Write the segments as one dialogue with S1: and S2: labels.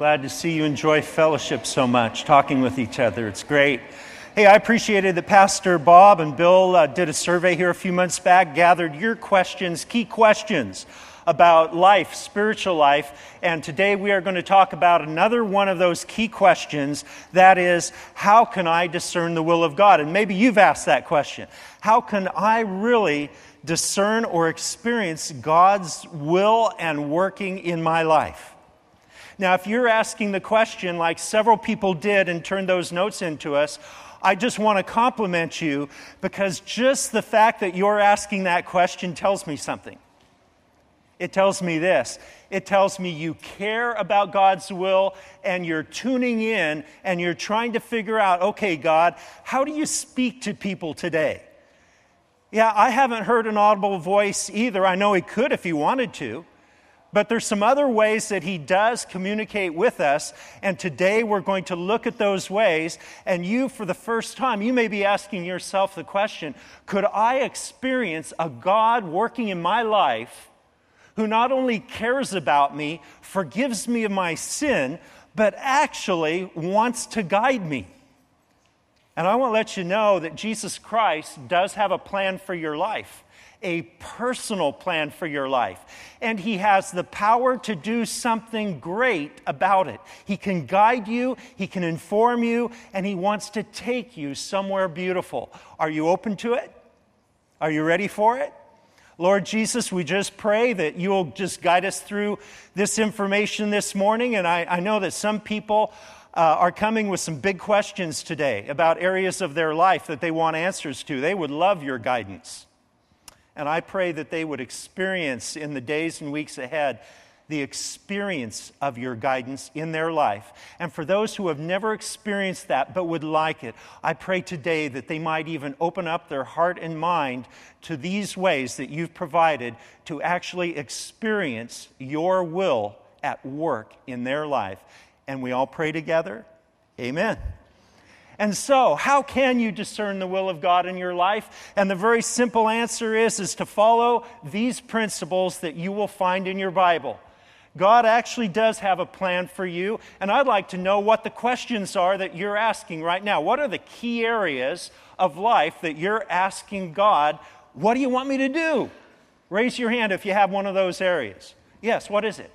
S1: Glad to see you enjoy fellowship so much, talking with each other. It's great. Hey, I appreciated that Pastor Bob and Bill uh, did a survey here a few months back, gathered your questions, key questions about life, spiritual life. And today we are going to talk about another one of those key questions that is, how can I discern the will of God? And maybe you've asked that question. How can I really discern or experience God's will and working in my life? Now, if you're asking the question like several people did and turned those notes into us, I just want to compliment you because just the fact that you're asking that question tells me something. It tells me this it tells me you care about God's will and you're tuning in and you're trying to figure out okay, God, how do you speak to people today? Yeah, I haven't heard an audible voice either. I know He could if He wanted to. But there's some other ways that he does communicate with us, and today we're going to look at those ways. And you, for the first time, you may be asking yourself the question could I experience a God working in my life who not only cares about me, forgives me of my sin, but actually wants to guide me? And I want to let you know that Jesus Christ does have a plan for your life a personal plan for your life. And He has the power to do something great about it. He can guide you, He can inform you, and He wants to take you somewhere beautiful. Are you open to it? Are you ready for it? Lord Jesus, we just pray that you'll just guide us through this information this morning. And I, I know that some people uh, are coming with some big questions today about areas of their life that they want answers to. They would love your guidance. And I pray that they would experience in the days and weeks ahead the experience of your guidance in their life. And for those who have never experienced that but would like it, I pray today that they might even open up their heart and mind to these ways that you've provided to actually experience your will at work in their life. And we all pray together. Amen. And so, how can you discern the will of God in your life? And the very simple answer is is to follow these principles that you will find in your Bible. God actually does have a plan for you, and I'd like to know what the questions are that you're asking right now. What are the key areas of life that you're asking God, what do you want me to do? Raise your hand if you have one of those areas. Yes, what is it?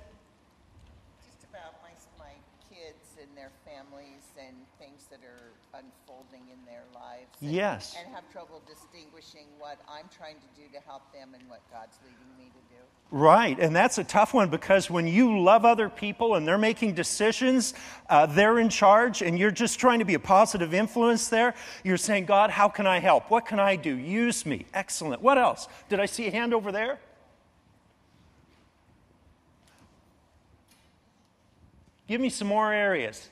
S1: Yes.
S2: And have trouble distinguishing what I'm trying to do to help them and what God's leading me to do.
S1: Right, and that's a tough one because when you love other people and they're making decisions, uh, they're in charge, and you're just trying to be a positive influence there, you're saying, God, how can I help? What can I do? Use me. Excellent. What else? Did I see a hand over there? Give me some more areas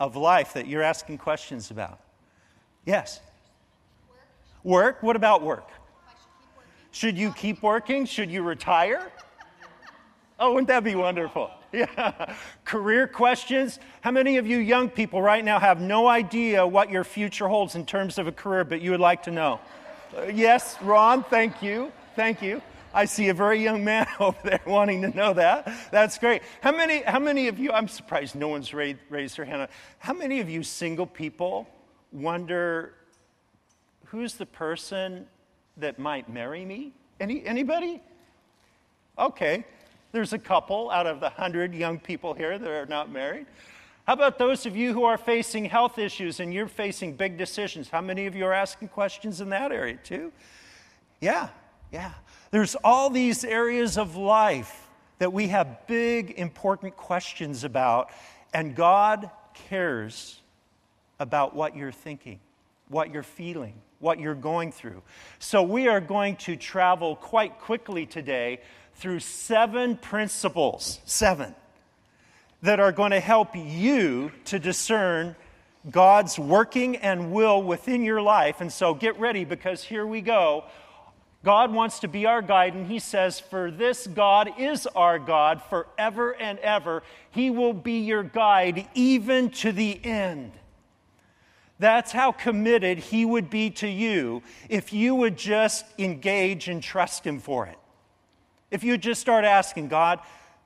S1: of life that you're asking questions about. Yes. Work? What about work? Should you keep working? Should you retire? Oh, wouldn't that be wonderful? Yeah. Career questions. How many of you young people right now have no idea what your future holds in terms of a career, but you would like to know? Uh, yes, Ron, thank you. Thank you. I see a very young man over there wanting to know that. That's great. How many, how many of you, I'm surprised no one's raised, raised their hand. How many of you single people wonder who's the person that might marry me? Any, anybody? Okay, there's a couple out of the hundred young people here that are not married. How about those of you who are facing health issues and you're facing big decisions? How many of you are asking questions in that area too? Yeah, yeah. There's all these areas of life that we have big, important questions about, and God cares about what you're thinking, what you're feeling, what you're going through. So, we are going to travel quite quickly today through seven principles, seven, that are going to help you to discern God's working and will within your life. And so, get ready because here we go. God wants to be our guide, and He says, For this God is our God forever and ever. He will be your guide even to the end. That's how committed he would be to you if you would just engage and trust him for it. If you just start asking, God,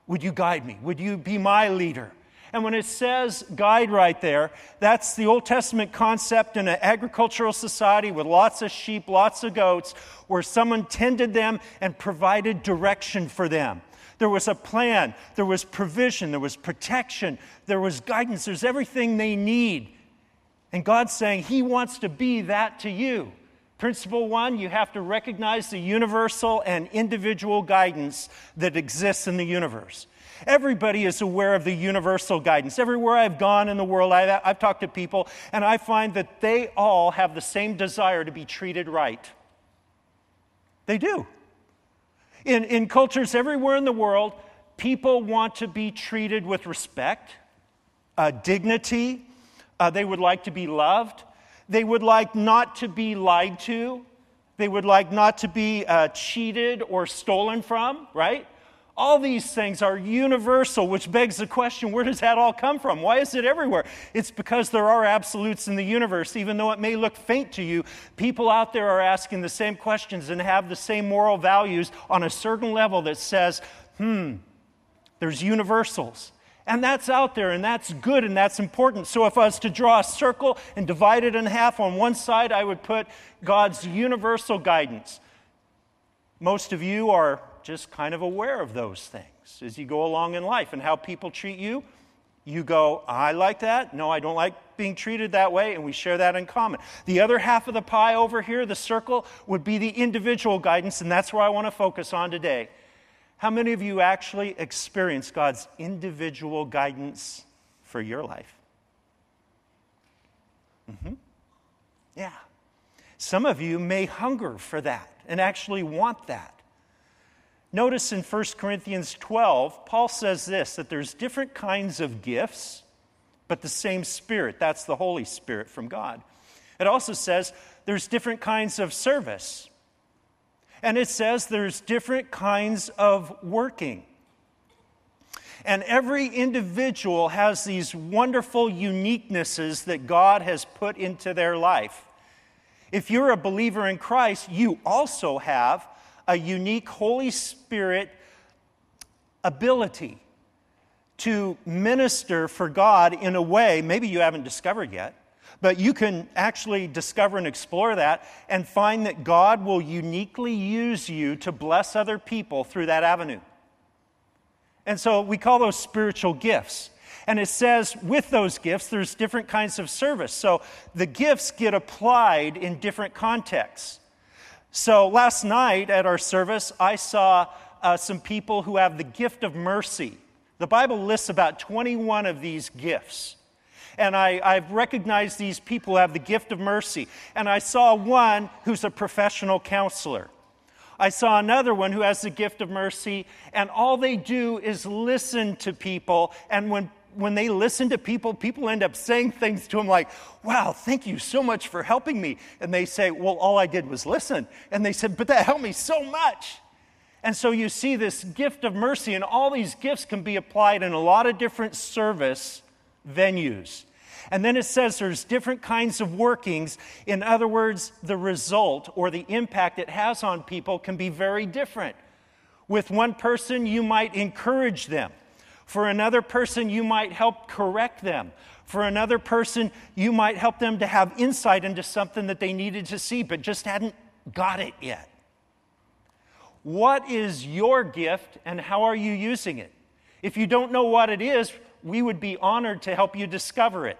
S1: would you guide me? Would you be my leader? And when it says guide right there, that's the Old Testament concept in an agricultural society with lots of sheep, lots of goats, where someone tended them and provided direction for them. There was a plan, there was provision, there was protection, there was guidance, there's everything they need. And God's saying He wants to be that to you. Principle one, you have to recognize the universal and individual guidance that exists in the universe. Everybody is aware of the universal guidance. Everywhere I've gone in the world, I've, I've, talked to people, and I find that they all have the same desire to be treated right. They do. In, in cultures everywhere in the world, people want to be treated with respect, uh, dignity. Uh, they would like to be loved. They would like not to be lied to. They would like not to be uh, cheated or stolen from, right? All these things are universal, which begs the question where does that all come from? Why is it everywhere? It's because there are absolutes in the universe. Even though it may look faint to you, people out there are asking the same questions and have the same moral values on a certain level that says, hmm, there's universals. And that's out there, and that's good, and that's important. So, if I was to draw a circle and divide it in half, on one side I would put God's universal guidance. Most of you are just kind of aware of those things as you go along in life and how people treat you. You go, I like that. No, I don't like being treated that way, and we share that in common. The other half of the pie over here, the circle, would be the individual guidance, and that's where I want to focus on today. How many of you actually experience God's individual guidance for your life? Mm-hmm. Yeah. Some of you may hunger for that and actually want that. Notice in 1 Corinthians 12, Paul says this that there's different kinds of gifts, but the same Spirit. That's the Holy Spirit from God. It also says there's different kinds of service. And it says there's different kinds of working. And every individual has these wonderful uniquenesses that God has put into their life. If you're a believer in Christ, you also have a unique Holy Spirit ability to minister for God in a way maybe you haven't discovered yet, but you can actually discover and explore that and find that God will uniquely use you to bless other people through that avenue. And so we call those spiritual gifts. And it says with those gifts, there's different kinds of service. So the gifts get applied in different contexts. So last night at our service, I saw uh, some people who have the gift of mercy. The Bible lists about 21 of these gifts. And I, I've recognized these people have the gift of mercy. And I saw one who's a professional counselor. I saw another one who has the gift of mercy, and all they do is listen to people. And when when they listen to people, people end up saying things to them like, Wow, thank you so much for helping me. And they say, Well, all I did was listen. And they said, But that helped me so much. And so you see this gift of mercy, and all these gifts can be applied in a lot of different service venues. And then it says there's different kinds of workings. In other words, the result or the impact it has on people can be very different. With one person, you might encourage them. For another person, you might help correct them. For another person, you might help them to have insight into something that they needed to see but just hadn't got it yet. What is your gift and how are you using it? If you don't know what it is, we would be honored to help you discover it.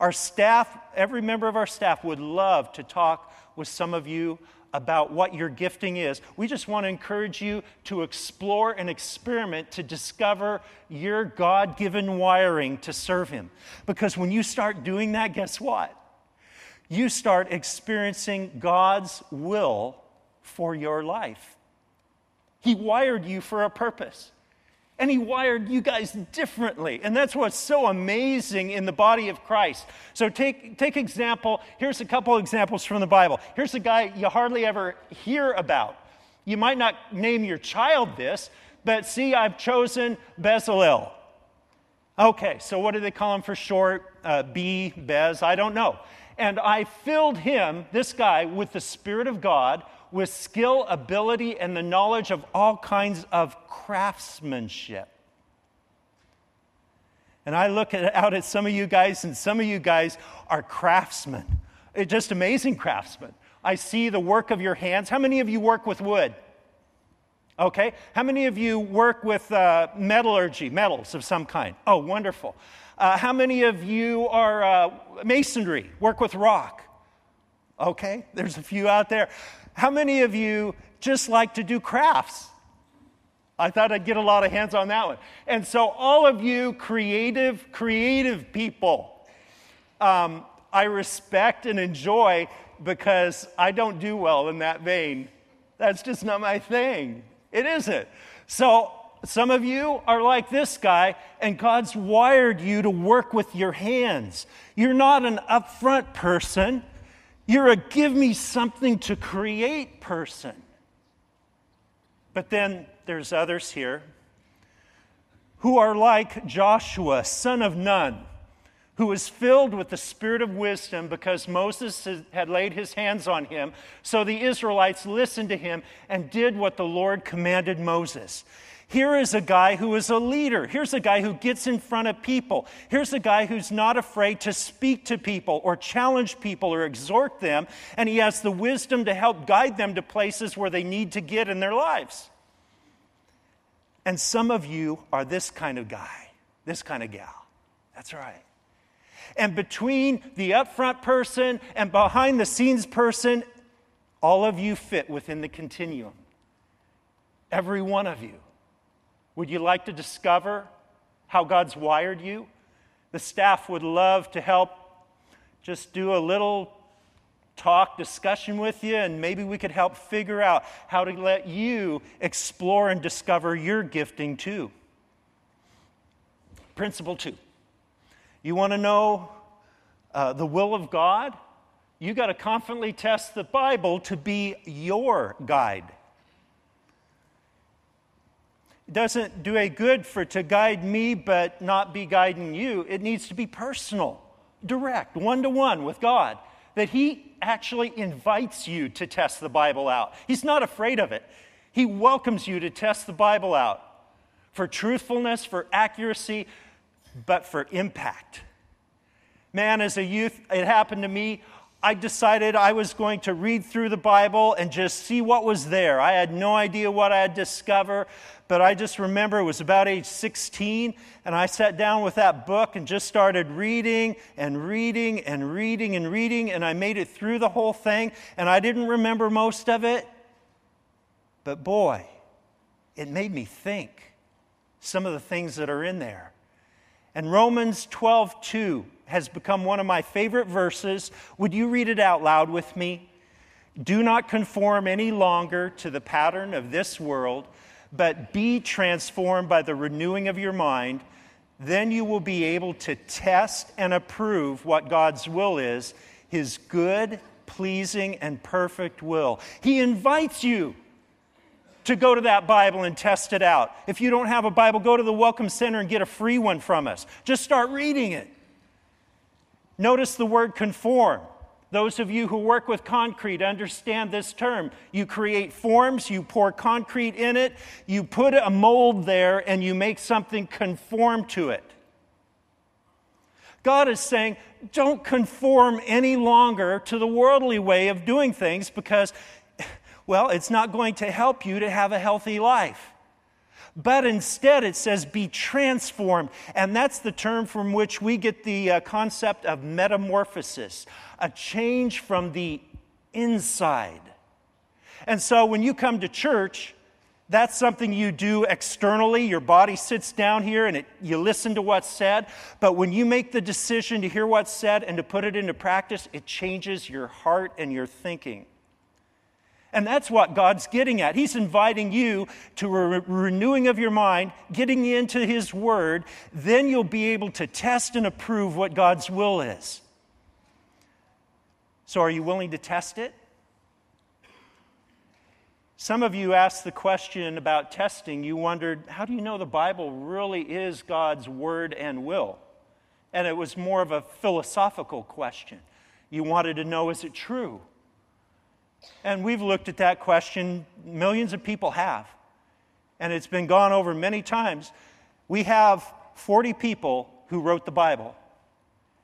S1: Our staff, every member of our staff, would love to talk with some of you about what your gifting is. We just want to encourage you to explore and experiment to discover your God given wiring to serve Him. Because when you start doing that, guess what? You start experiencing God's will for your life. He wired you for a purpose and he wired you guys differently. And that's what's so amazing in the body of Christ. So take, take example, here's a couple examples from the Bible. Here's a guy you hardly ever hear about. You might not name your child this, but see, I've chosen Bezalel. Okay, so what do they call him for short? Uh, B, Bez, I don't know. And I filled him, this guy, with the Spirit of God with skill, ability, and the knowledge of all kinds of craftsmanship. And I look at, out at some of you guys, and some of you guys are craftsmen, eh, just amazing craftsmen. I see the work of your hands. How many of you work with wood? Okay. How many of you work with uh, metallurgy, metals of some kind? Oh, wonderful. Uh, how many of you are uh, masonry, work with rock? Okay, there's a few out there. How many of you just like to do crafts? I thought I'd get a lot of hands on that one. And so, all of you creative, creative people, um, I respect and enjoy because I don't do well in that vein. That's just not my thing. It isn't. So, some of you are like this guy, and God's wired you to work with your hands. You're not an upfront person, you're a give me something to create person. But then there's others here who are like Joshua, son of Nun who was filled with the spirit of wisdom because Moses had laid his hands on him. So the Israelites listened to him and did what the Lord commanded Moses. Here is a guy who is a leader. Here's a guy who gets in front of people. Here's a guy who's not afraid to speak to people or challenge people or exhort them. And he has the wisdom to help guide them to places where they need to get in their lives. And some of you are this kind of guy, this kind of gal. That's right. And between the upfront person and behind the scenes person, all of you fit within the continuum. Every one of you. Would you like to discover how God's wired you? The staff would love to help just do a little talk, discussion with you, and maybe we could help figure out how to let you explore and discover your gifting too. Principle two you want to know uh, the will of God? You got to confidently test the Bible to be your guide. Doesn't do a good for to guide me but not be guiding you. It needs to be personal, direct, one to one with God. That He actually invites you to test the Bible out. He's not afraid of it. He welcomes you to test the Bible out for truthfulness, for accuracy, but for impact. Man, as a youth, it happened to me. I decided I was going to read through the Bible and just see what was there. I had no idea what I'd discover, but I just remember it was about age 16, and I sat down with that book and just started reading and reading and reading and reading, and I made it through the whole thing, and I didn't remember most of it. But boy, it made me think some of the things that are in there. And Romans 12, 2 has become one of my favorite verses. Would you read it out loud with me? Do not conform any longer to the pattern of this world, but be transformed by the renewing of your mind. Then you will be able to test and approve what God's will is, his good, pleasing, and perfect will. He invites you to go to that Bible and test it out. If you don't have a Bible, go to the Welcome Center and get a free one from us. Just start reading it. Notice the word conform. Those of you who work with concrete understand this term. You create forms, you pour concrete in it, you put a mold there, and you make something conform to it. God is saying, don't conform any longer to the worldly way of doing things because, well, it's not going to help you to have a healthy life. But instead, it says be transformed. And that's the term from which we get the uh, concept of metamorphosis, a change from the inside. And so when you come to church, that's something you do externally. Your body sits down here and it, you listen to what's said. But when you make the decision to hear what's said and to put it into practice, it changes your heart and your thinking. And that's what God's getting at. He's inviting you to a renewing of your mind, getting into His Word. Then you'll be able to test and approve what God's will is. So, are you willing to test it? Some of you asked the question about testing. You wondered, how do you know the Bible really is God's Word and will? And it was more of a philosophical question. You wanted to know, is it true? And we've looked at that question, millions of people have. And it's been gone over many times. We have 40 people who wrote the Bible.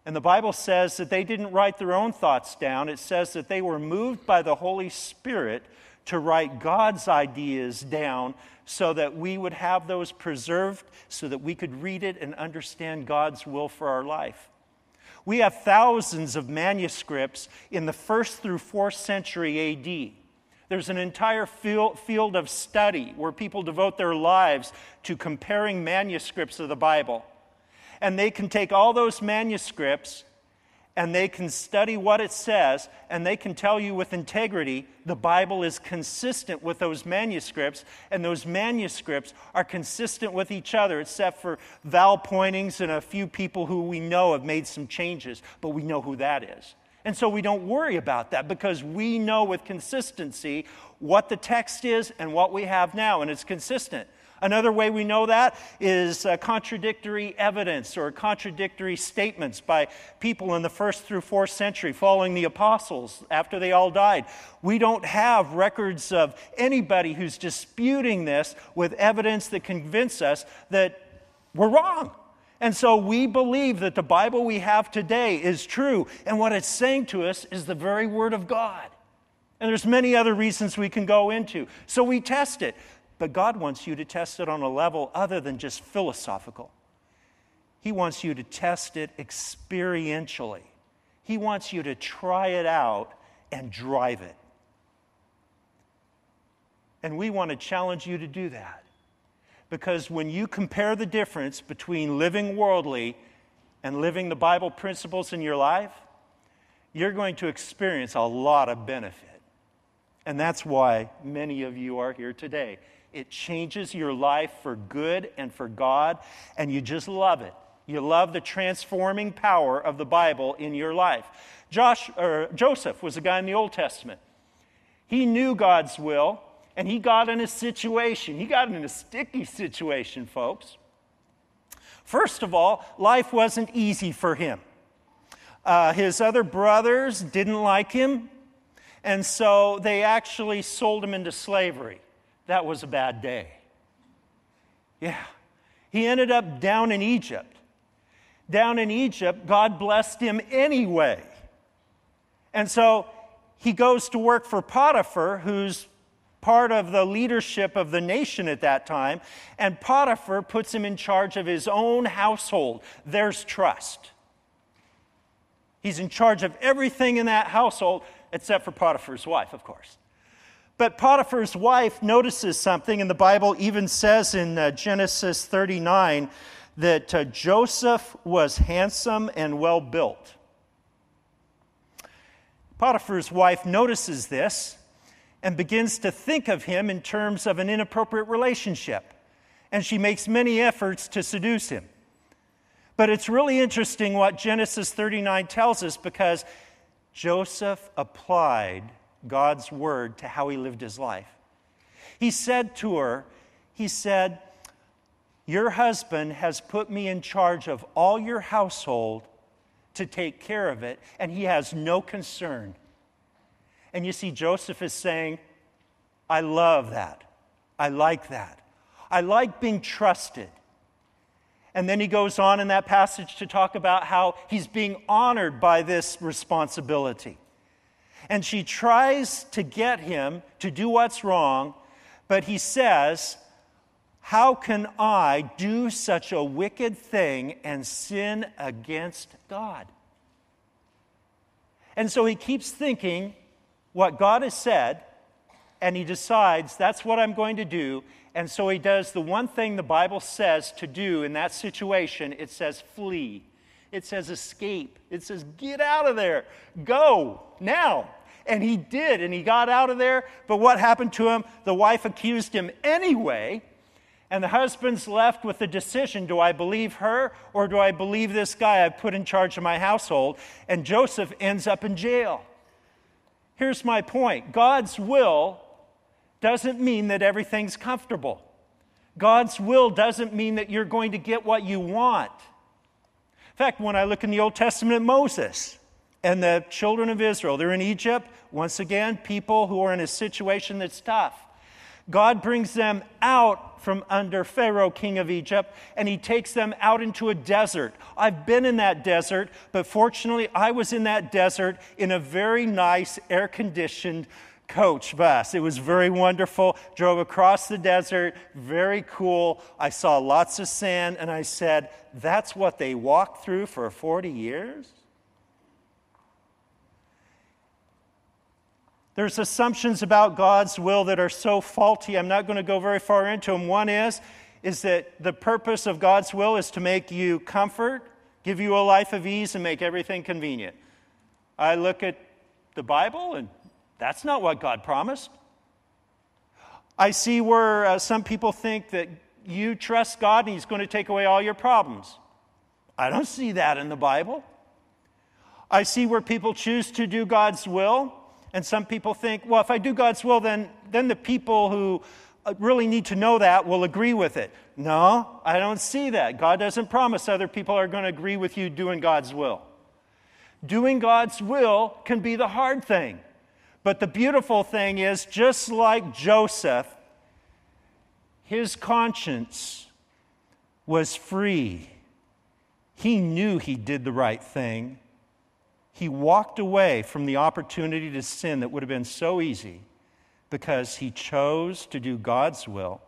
S1: And the Bible says that they didn't write their own thoughts down. It says that they were moved by the Holy Spirit to write God's ideas down so that we would have those preserved, so that we could read it and understand God's will for our life. We have thousands of manuscripts in the first through fourth century AD. There's an entire field of study where people devote their lives to comparing manuscripts of the Bible. And they can take all those manuscripts and they can study what it says, and they can tell you with integrity the Bible is consistent with those manuscripts, and those manuscripts are consistent with each other, except for vowel pointings and a few people who we know have made some changes, but we know who that is. And so we don't worry about that because we know with consistency what the text is and what we have now, and it's consistent. Another way we know that is uh, contradictory evidence or contradictory statements by people in the first through fourth century following the apostles after they all died. We don't have records of anybody who's disputing this with evidence that convince us that we're wrong. And so we believe that the Bible we have today is true, and what it's saying to us is the very Word of God. And there's many other reasons we can go into. So we test it. But God wants you to test it on a level other than just philosophical. He wants you to test it experientially. He wants you to try it out and drive it. And we want to challenge you to do that. Because when you compare the difference between living worldly and living the Bible principles in your life, you're going to experience a lot of benefit. And that's why many of you are here today. It changes your life for good and for God, and you just love it. You love the transforming power of the Bible in your life. Josh, or Joseph was a guy in the Old Testament. He knew God's will, and he got in a situation. He got in a sticky situation, folks. First of all, life wasn't easy for him. Uh, his other brothers didn't like him, and so they actually sold him into slavery that was a bad day. Yeah. He ended up down in Egypt. Down in Egypt, God blessed him anyway. And so he goes to work for Potiphar, who's part of the leadership of the nation at that time. And Potiphar puts him in charge of his own household. There's trust. He's in charge of everything in that household, except for Potiphar's wife, of course. But Potiphar's wife notices something, and the Bible even says in uh, Genesis 39 that uh, Joseph was handsome and well built. Potiphar's wife notices this and begins to think of him in terms of an inappropriate relationship, and she makes many efforts to seduce him. But it's really interesting what Genesis 39 tells us because Joseph applied God's word to how he lived his life. He said to her, He said, Your husband has put me in charge of all your household to take care of it, and he has no concern. And you see, Joseph is saying, I love that. I like that. I like being trusted. And then he goes on in that passage to talk about how he's being honored by this responsibility. And she tries to get him to do what's wrong, but he says, How can I do such a wicked thing and sin against God? And so he keeps thinking what God has said, and he decides that's what I'm going to do. And so he does the one thing the Bible says to do in that situation it says, flee. It says escape. It says get out of there. Go now. And he did, and he got out of there. But what happened to him? The wife accused him anyway. And the husband's left with the decision do I believe her or do I believe this guy I've put in charge of my household? And Joseph ends up in jail. Here's my point God's will doesn't mean that everything's comfortable. God's will doesn't mean that you're going to get what you want. In fact, when I look in the Old Testament, at Moses and the children of Israel, they're in Egypt. Once again, people who are in a situation that's tough. God brings them out from under Pharaoh, king of Egypt, and he takes them out into a desert. I've been in that desert, but fortunately, I was in that desert in a very nice, air conditioned coach bus. It was very wonderful. Drove across the desert, very cool. I saw lots of sand, and I said, That's what they walked through for 40 years? There's assumptions about God's will that are so faulty. I'm not going to go very far into them. One is is that the purpose of God's will is to make you comfort, give you a life of ease and make everything convenient. I look at the Bible and that's not what God promised. I see where uh, some people think that you trust God and He's going to take away all your problems. I don't see that in the Bible. I see where people choose to do God's will and some people think, well, if I do God's will, then, then the people who uh, really need to know that will agree with it. No, I don't see that. God doesn't promise other people are going to agree with you doing God's will. Doing God's will can be the hard thing. But the beautiful thing is, just like Joseph, his conscience was free. He knew he did the right thing. He walked away from the opportunity to sin that would have been so easy because he chose to do God's will.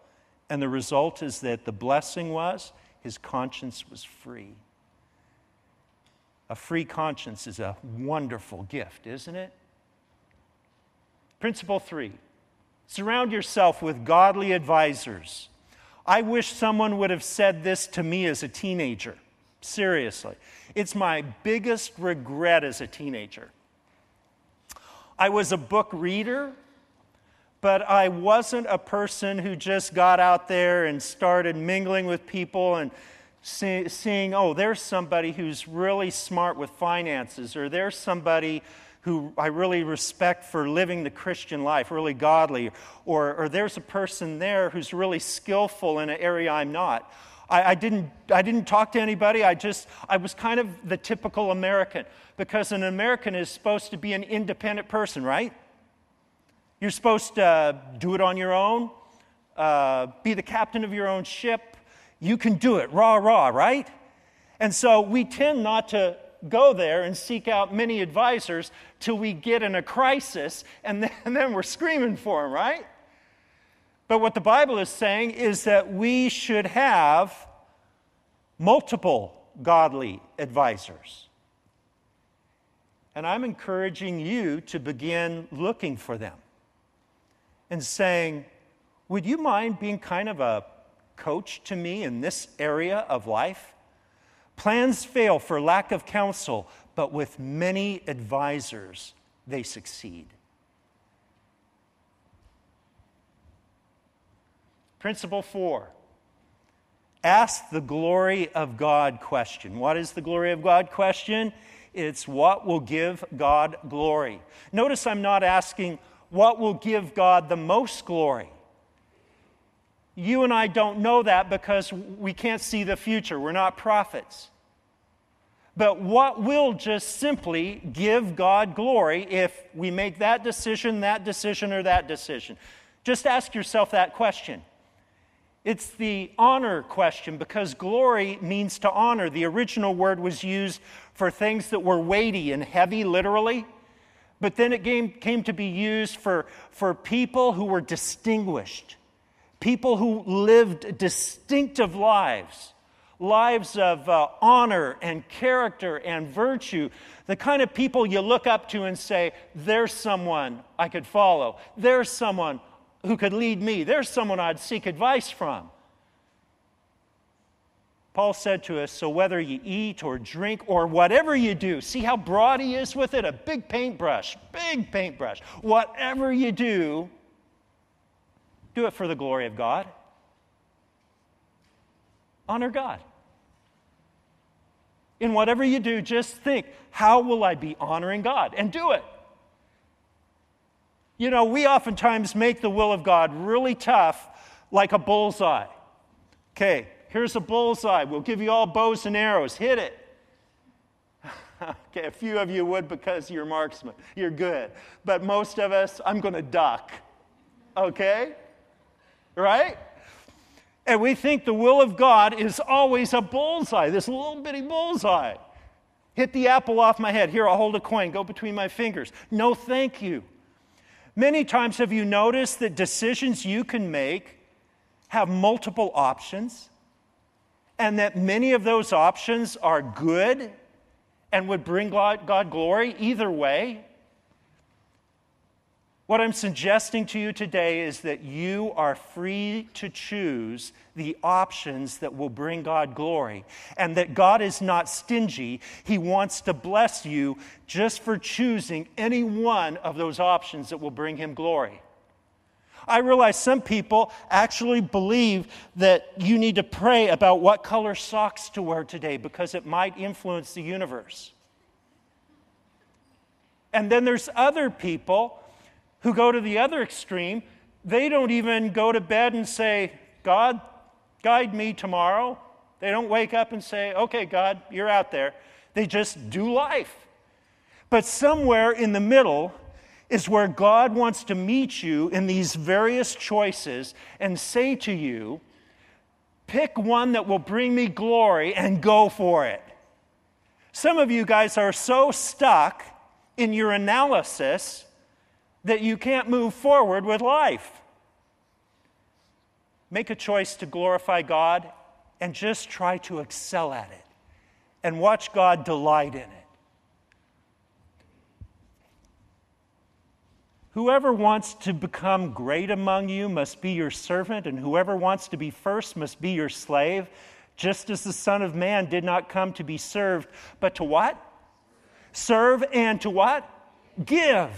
S1: And the result is that the blessing was his conscience was free. A free conscience is a wonderful gift, isn't it? Principle three surround yourself with godly advisors. I wish someone would have said this to me as a teenager. Seriously. It's my biggest regret as a teenager. I was a book reader, but I wasn't a person who just got out there and started mingling with people and see, seeing, oh, there's somebody who's really smart with finances, or there's somebody who I really respect for living the Christian life, really godly, or, or there's a person there who's really skillful in an area I'm not. I, I, didn't, I didn't talk to anybody. I just, I was kind of the typical American because an American is supposed to be an independent person, right? You're supposed to do it on your own, uh, be the captain of your own ship. You can do it, rah, rah, right? And so we tend not to go there and seek out many advisors till we get in a crisis, and then, and then we're screaming for them, right? But what the Bible is saying is that we should have multiple godly advisors. And I'm encouraging you to begin looking for them and saying, Would you mind being kind of a coach to me in this area of life? Plans fail for lack of counsel, but with many advisors, they succeed. Principle four ask the glory of God question. What is the glory of God question? It's what will give God glory. Notice I'm not asking what will give God the most glory. You and I don't know that because we can't see the future. We're not prophets. But what will just simply give God glory if we make that decision, that decision, or that decision? Just ask yourself that question. It's the honor question because glory means to honor. The original word was used for things that were weighty and heavy, literally. But then it came, came to be used for, for people who were distinguished, people who lived distinctive lives, lives of uh, honor and character and virtue, the kind of people you look up to and say, There's someone I could follow, there's someone who could lead me. There's someone I'd seek advice from. Paul said to us, So whether you eat or drink or whatever you do, see how broad he is with it? A big paintbrush, big paintbrush. Whatever you do, do it for the glory of God. Honor God. In whatever you do, just think, how will I be honoring God? And do it. You know, we oftentimes make the will of God really tough, like a bullseye. Okay, here's a bullseye. We'll give you all bows and arrows. Hit it. okay, a few of you would because you're marksmen. You're good. But most of us, I'm going to duck. Okay? right? And we think the will of God is always a bullseye, this little bitty bullseye. Hit the apple off my head. Here, I'll hold a coin, go between my fingers. No, thank you. Many times have you noticed that decisions you can make have multiple options, and that many of those options are good and would bring God, glory either way? What I'm suggesting to you today is that you are free to choose the options that will bring God glory, and that God is not stingy. He wants to bless you just for choosing any one of those options that will bring Him glory. I realize some people actually believe that you need to pray about what color socks to wear today because it might influence the universe. And then there's other people who go to the other extreme. They don't even go to bed and say, God, guide me tomorrow. They don't wake up and say, okay, God, you're out there. They just do life. But somewhere in the middle is where God wants to meet you in these various choices and say to you, pick one that will bring me glory and go for it. Some of you guys are so stuck in your analysis that you can't move forward with life. Make a choice to glorify God and just try to excel at it and watch God delight in it. Whoever wants to become great among you must be your servant, and whoever wants to be first must be your slave, just as the Son of Man did not come to be served, but to what? Serve and to what? Give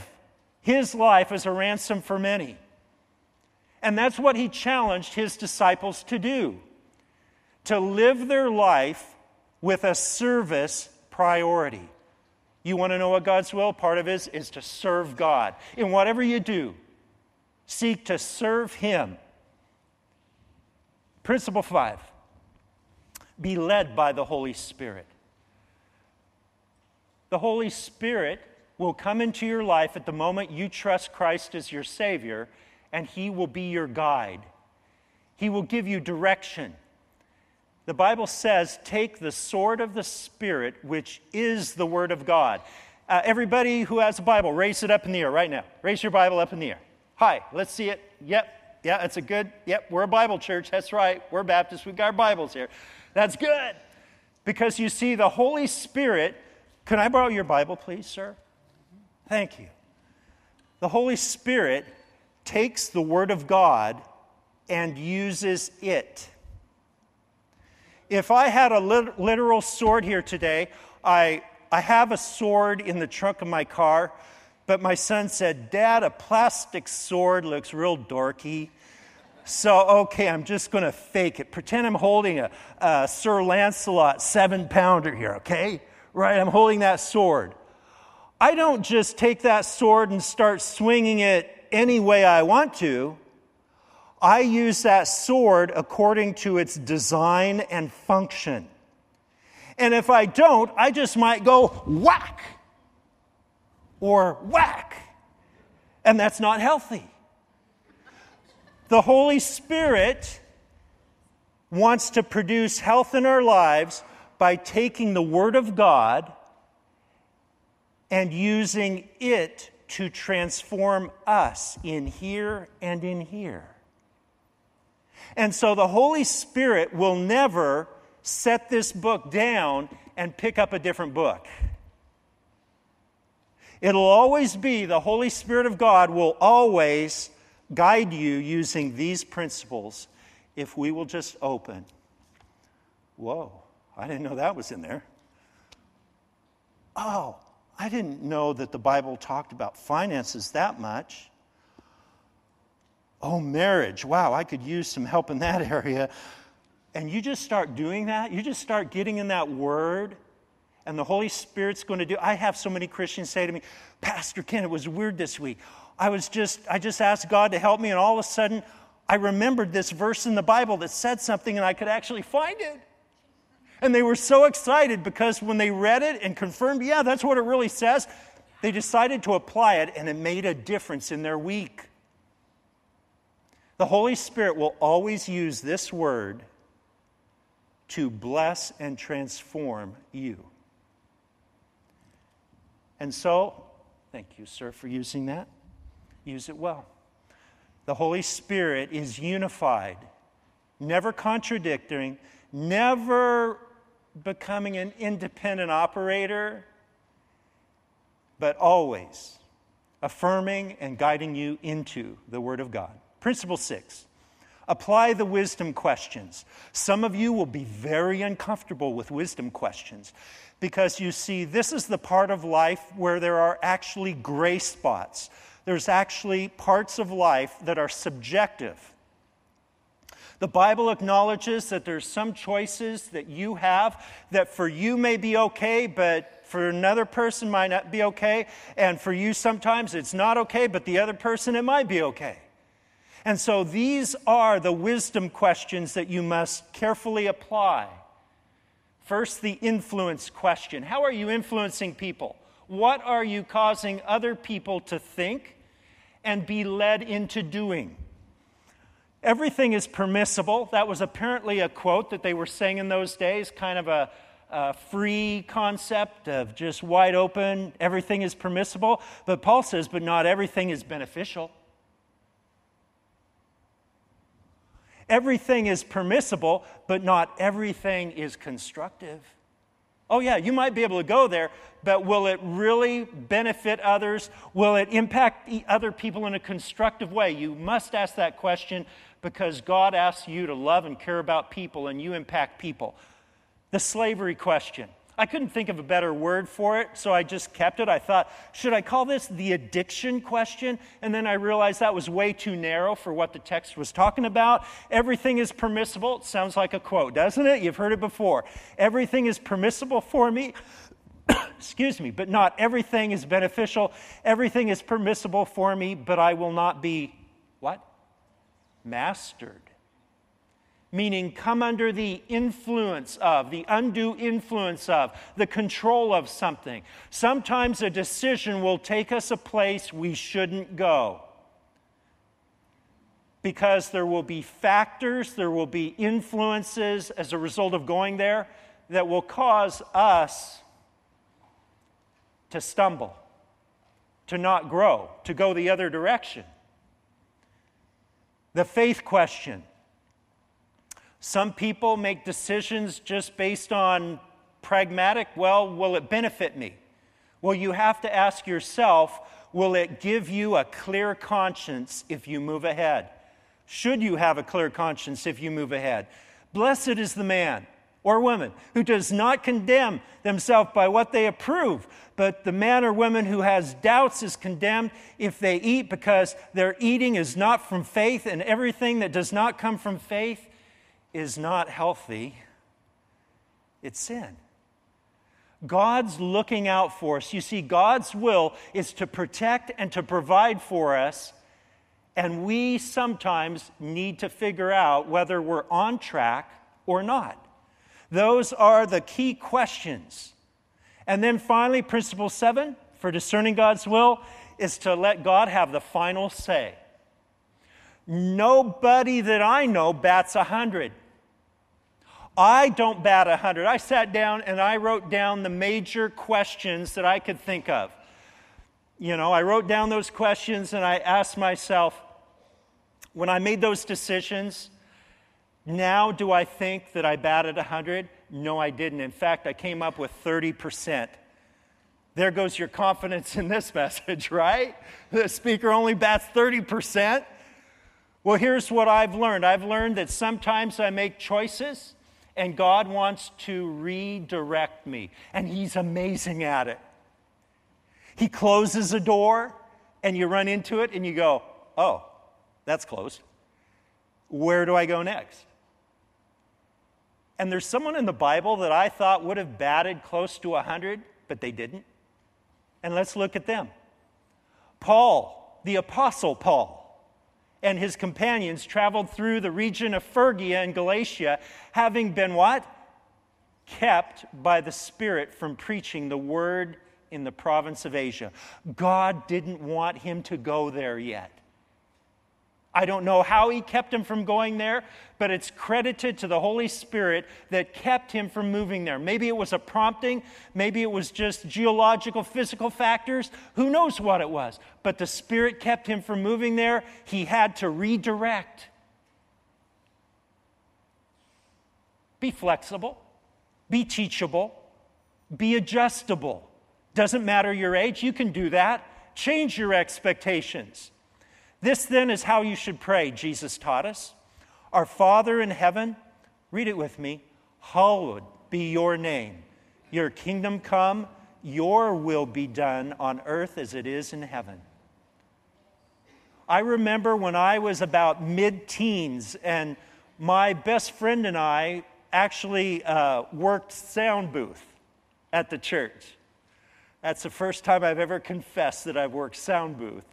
S1: his life as a ransom for many. And that's what he challenged his disciples to do to live their life with a service priority. You want to know what God's will? Part of it is, is to serve God. In whatever you do, seek to serve Him. Principle five be led by the Holy Spirit. The Holy Spirit will come into your life at the moment you trust Christ as your Savior, and He will be your guide. He will give you direction. The Bible says, take the sword of the Spirit, which is the Word of God. Uh, everybody who has a Bible, raise it up in the air right now. Raise your Bible up in the air. Hi, let's see it. Yep, yeah, that's a good, yep, we're a Bible church. That's right. We're Baptists. We've got our Bibles here. That's good. Because you see, the Holy Spirit, can I borrow your Bible, please, sir? Thank you. The Holy Spirit takes the Word of God and uses it. If I had a lit- literal sword here today, I, I have a sword in the trunk of my car, but my son said, Dad, a plastic sword looks real dorky. So, okay, I'm just going to fake it. Pretend I'm holding a, a Sir Lancelot seven pounder here, okay? Right? I'm holding that sword. I don't just take that sword and start swinging it any way I want to. I use that sword according to its design and function. And if I don't, I just might go whack or whack. And that's not healthy. The Holy Spirit wants to produce health in our lives by taking the Word of God and using it to transform us in here and in here. And so the Holy Spirit will never set this book down and pick up a different book. It'll always be the Holy Spirit of God will always guide you using these principles if we will just open. Whoa, I didn't know that was in there. Oh, I didn't know that the Bible talked about finances that much. Oh, marriage. Wow, I could use some help in that area. And you just start doing that. You just start getting in that word, and the Holy Spirit's going to do. I have so many Christians say to me, Pastor Ken, it was weird this week. I was just, I just asked God to help me, and all of a sudden, I remembered this verse in the Bible that said something, and I could actually find it. And they were so excited because when they read it and confirmed, yeah, that's what it really says, they decided to apply it and it made a difference in their week. The Holy Spirit will always use this word to bless and transform you. And so, thank you, sir, for using that. Use it well. The Holy Spirit is unified, never contradicting, never becoming an independent operator, but always affirming and guiding you into the Word of God. Principle six apply the wisdom questions. Some of you will be very uncomfortable with wisdom questions because you see, this is the part of life where there are actually gray spots. There's actually parts of life that are subjective. The Bible acknowledges that there's some choices that you have that for you may be okay, but for another person might not be okay. And for you, sometimes it's not okay, but the other person, it might be okay. And so these are the wisdom questions that you must carefully apply. First, the influence question How are you influencing people? What are you causing other people to think and be led into doing? Everything is permissible. That was apparently a quote that they were saying in those days, kind of a, a, free concept of just wide open, everything is permissible. But Paul says, but not everything is beneficial. Everything is permissible, but not everything is constructive. Oh, yeah, you might be able to go there, but will it really benefit others? Will it impact other people in a constructive way? You must ask that question because God asks you to love and care about people and you impact people. The slavery question. I couldn't think of a better word for it, so I just kept it. I thought, should I call this the addiction question? And then I realized that was way too narrow for what the text was talking about. Everything is permissible. It sounds like a quote, doesn't it? You've heard it before. Everything is permissible for me. Excuse me, but not everything is beneficial. Everything is permissible for me, but I will not be what? Mastered, meaning come under the influence of, the undue influence of, the control of something. Sometimes a decision will take us a place we shouldn't go. Because there will be factors, there will be influences as a result of going there that will cause us to stumble, to not grow, to go the other direction. The faith question. Some people make decisions just based on pragmatic, well, will it benefit me? Well, you have to ask yourself, will it give you a clear conscience if you move ahead? Should you have a clear conscience if you move ahead? Blessed is the man or woman who does not condemn themselves by what they approve, but the man or woman who has doubts is condemned if they eat because their eating is not from faith, and everything that does not come from faith is not healthy. It's sin. God's looking out for us. You see, God's will is to protect and to provide for us, and we sometimes need to figure out whether we're on track or not. Those are the key questions. And then finally, principle seven for discerning God's will is to let God have the final say. Nobody that I know bats a 100. I don't bat a 100. I sat down and I wrote down the major questions that I could think of. You know, I wrote down those questions and I asked myself, when I made those decisions, now, do I think that I batted 100? No, I didn't. In fact, I came up with 30%. There goes your confidence in this message, right? The speaker only bats 30%. Well, here's what I've learned I've learned that sometimes I make choices and God wants to redirect me, and He's amazing at it. He closes a door and you run into it and you go, oh, that's closed. Where do I go next? And there's someone in the Bible that I thought would have batted close to 100, but they didn't. And let's look at them. Paul, the Apostle Paul, and his companions traveled through the region of Phrygia and Galatia, having been what? Kept by the Spirit from preaching the word in the province of Asia. God didn't want him to go there yet. I don't know how he kept him from going there, but it's credited to the Holy Spirit that kept him from moving there. Maybe it was a prompting, maybe it was just geological, physical factors. Who knows what it was? But the Spirit kept him from moving there. He had to redirect. Be flexible, be teachable, be adjustable. Doesn't matter your age, you can do that. Change your expectations. This then is how you should pray, Jesus taught us. Our Father in heaven, read it with me, hallowed be your name. Your kingdom come, your will be done on earth as it is in heaven. I remember when I was about mid teens, and my best friend and I actually uh, worked sound booth at the church. That's the first time I've ever confessed that I've worked sound booth.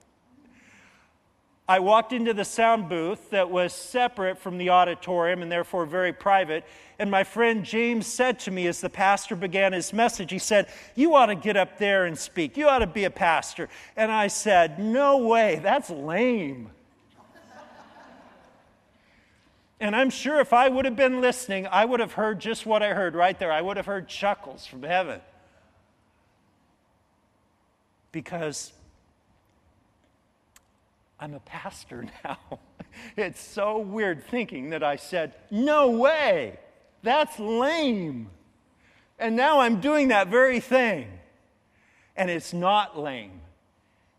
S1: I walked into the sound booth that was separate from the auditorium and therefore very private. And my friend James said to me as the pastor began his message, he said, You ought to get up there and speak. You ought to be a pastor. And I said, No way, that's lame. and I'm sure if I would have been listening, I would have heard just what I heard right there. I would have heard chuckles from heaven. Because I'm a pastor now. it's so weird thinking that I said, No way, that's lame. And now I'm doing that very thing. And it's not lame.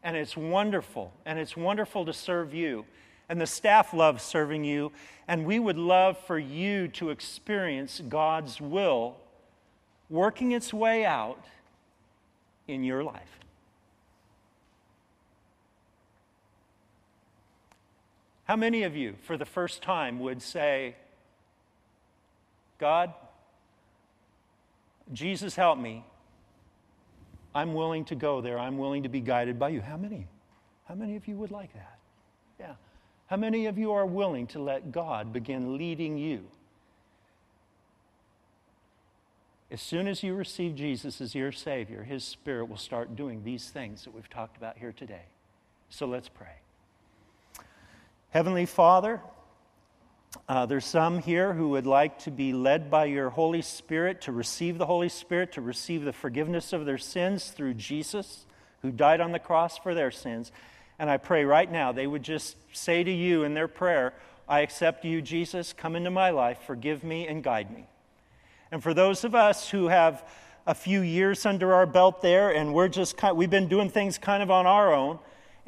S1: And it's wonderful. And it's wonderful to serve you. And the staff loves serving you. And we would love for you to experience God's will working its way out in your life. How many of you, for the first time, would say, God, Jesus, help me. I'm willing to go there. I'm willing to be guided by you. How many? How many of you would like that? Yeah. How many of you are willing to let God begin leading you? As soon as you receive Jesus as your Savior, His Spirit will start doing these things that we've talked about here today. So let's pray. Heavenly Father, uh, there's some here who would like to be led by your Holy Spirit, to receive the Holy Spirit, to receive the forgiveness of their sins through Jesus, who died on the cross for their sins. And I pray right now they would just say to you in their prayer, I accept you, Jesus. Come into my life, forgive me, and guide me. And for those of us who have a few years under our belt there, and we're just kind, we've been doing things kind of on our own,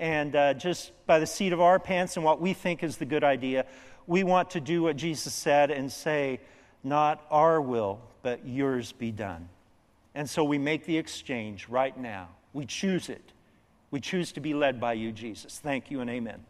S1: and uh, just by the seat of our pants and what we think is the good idea, we want to do what Jesus said and say, Not our will, but yours be done. And so we make the exchange right now. We choose it. We choose to be led by you, Jesus. Thank you and amen.